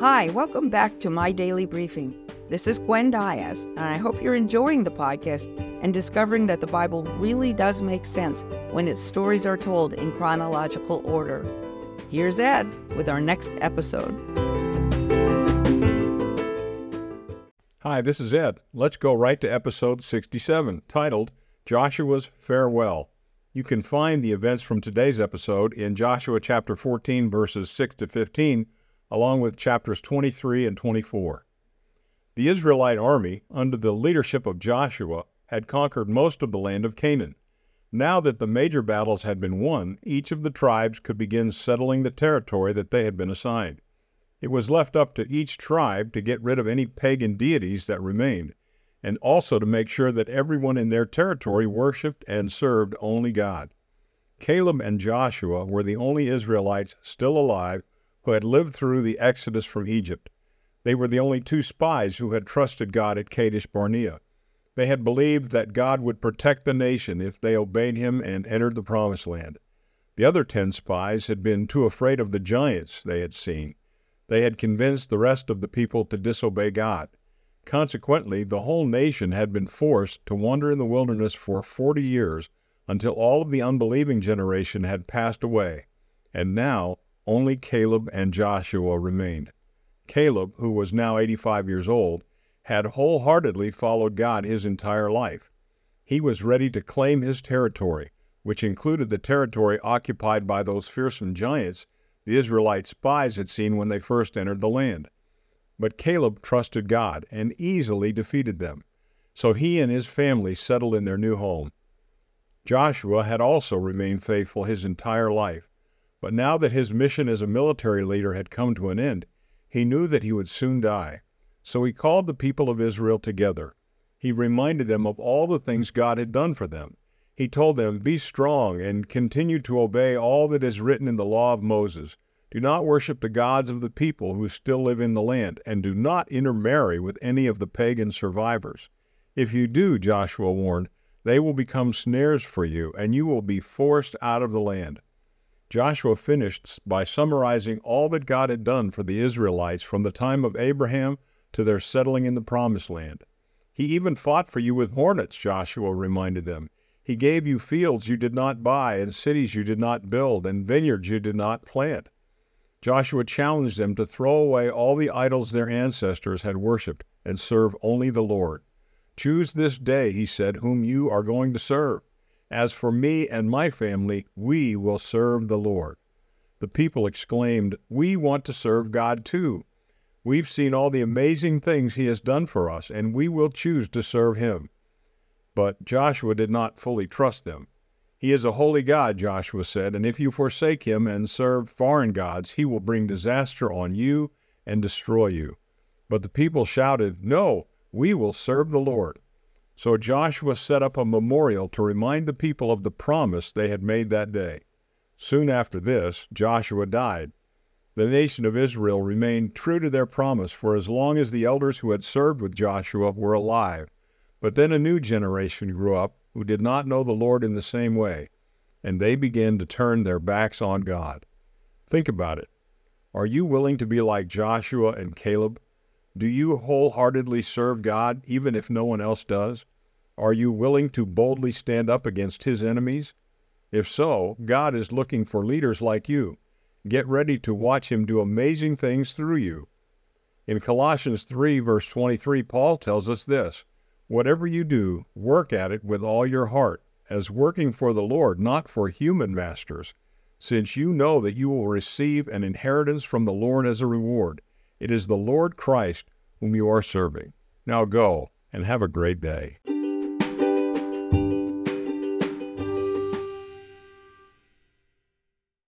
Hi, welcome back to My Daily Briefing. This is Gwen Diaz, and I hope you're enjoying the podcast and discovering that the Bible really does make sense when its stories are told in chronological order. Here's Ed with our next episode. Hi, this is Ed. Let's go right to episode 67, titled Joshua's Farewell. You can find the events from today's episode in Joshua chapter 14, verses 6 to 15 along with chapters 23 and 24. The Israelite army, under the leadership of Joshua, had conquered most of the land of Canaan. Now that the major battles had been won, each of the tribes could begin settling the territory that they had been assigned. It was left up to each tribe to get rid of any pagan deities that remained, and also to make sure that everyone in their territory worshiped and served only God. Caleb and Joshua were the only Israelites still alive who had lived through the exodus from Egypt. They were the only two spies who had trusted God at Kadesh Barnea. They had believed that God would protect the nation if they obeyed him and entered the promised land. The other ten spies had been too afraid of the giants they had seen. They had convinced the rest of the people to disobey God. Consequently, the whole nation had been forced to wander in the wilderness for forty years until all of the unbelieving generation had passed away. And now only Caleb and Joshua remained. Caleb, who was now 85 years old, had wholeheartedly followed God his entire life. He was ready to claim his territory, which included the territory occupied by those fearsome giants the Israelite spies had seen when they first entered the land. But Caleb trusted God and easily defeated them. So he and his family settled in their new home. Joshua had also remained faithful his entire life. But now that his mission as a military leader had come to an end, he knew that he would soon die. So he called the people of Israel together. He reminded them of all the things God had done for them. He told them, Be strong and continue to obey all that is written in the law of Moses. Do not worship the gods of the people who still live in the land, and do not intermarry with any of the pagan survivors. If you do, Joshua warned, they will become snares for you, and you will be forced out of the land. Joshua finished by summarizing all that God had done for the Israelites from the time of Abraham to their settling in the Promised Land. He even fought for you with hornets, Joshua reminded them. He gave you fields you did not buy, and cities you did not build, and vineyards you did not plant. Joshua challenged them to throw away all the idols their ancestors had worshipped and serve only the Lord. Choose this day, he said, whom you are going to serve. As for me and my family, we will serve the Lord. The people exclaimed, We want to serve God too. We've seen all the amazing things he has done for us, and we will choose to serve him. But Joshua did not fully trust them. He is a holy God, Joshua said, and if you forsake him and serve foreign gods, he will bring disaster on you and destroy you. But the people shouted, No, we will serve the Lord. So Joshua set up a memorial to remind the people of the promise they had made that day. Soon after this, Joshua died. The nation of Israel remained true to their promise for as long as the elders who had served with Joshua were alive. But then a new generation grew up who did not know the Lord in the same way, and they began to turn their backs on God. Think about it. Are you willing to be like Joshua and Caleb? Do you wholeheartedly serve God even if no one else does? Are you willing to boldly stand up against his enemies? If so, God is looking for leaders like you. Get ready to watch him do amazing things through you. In Colossians 3, verse 23, Paul tells us this Whatever you do, work at it with all your heart, as working for the Lord, not for human masters, since you know that you will receive an inheritance from the Lord as a reward. It is the Lord Christ whom you are serving. Now go and have a great day.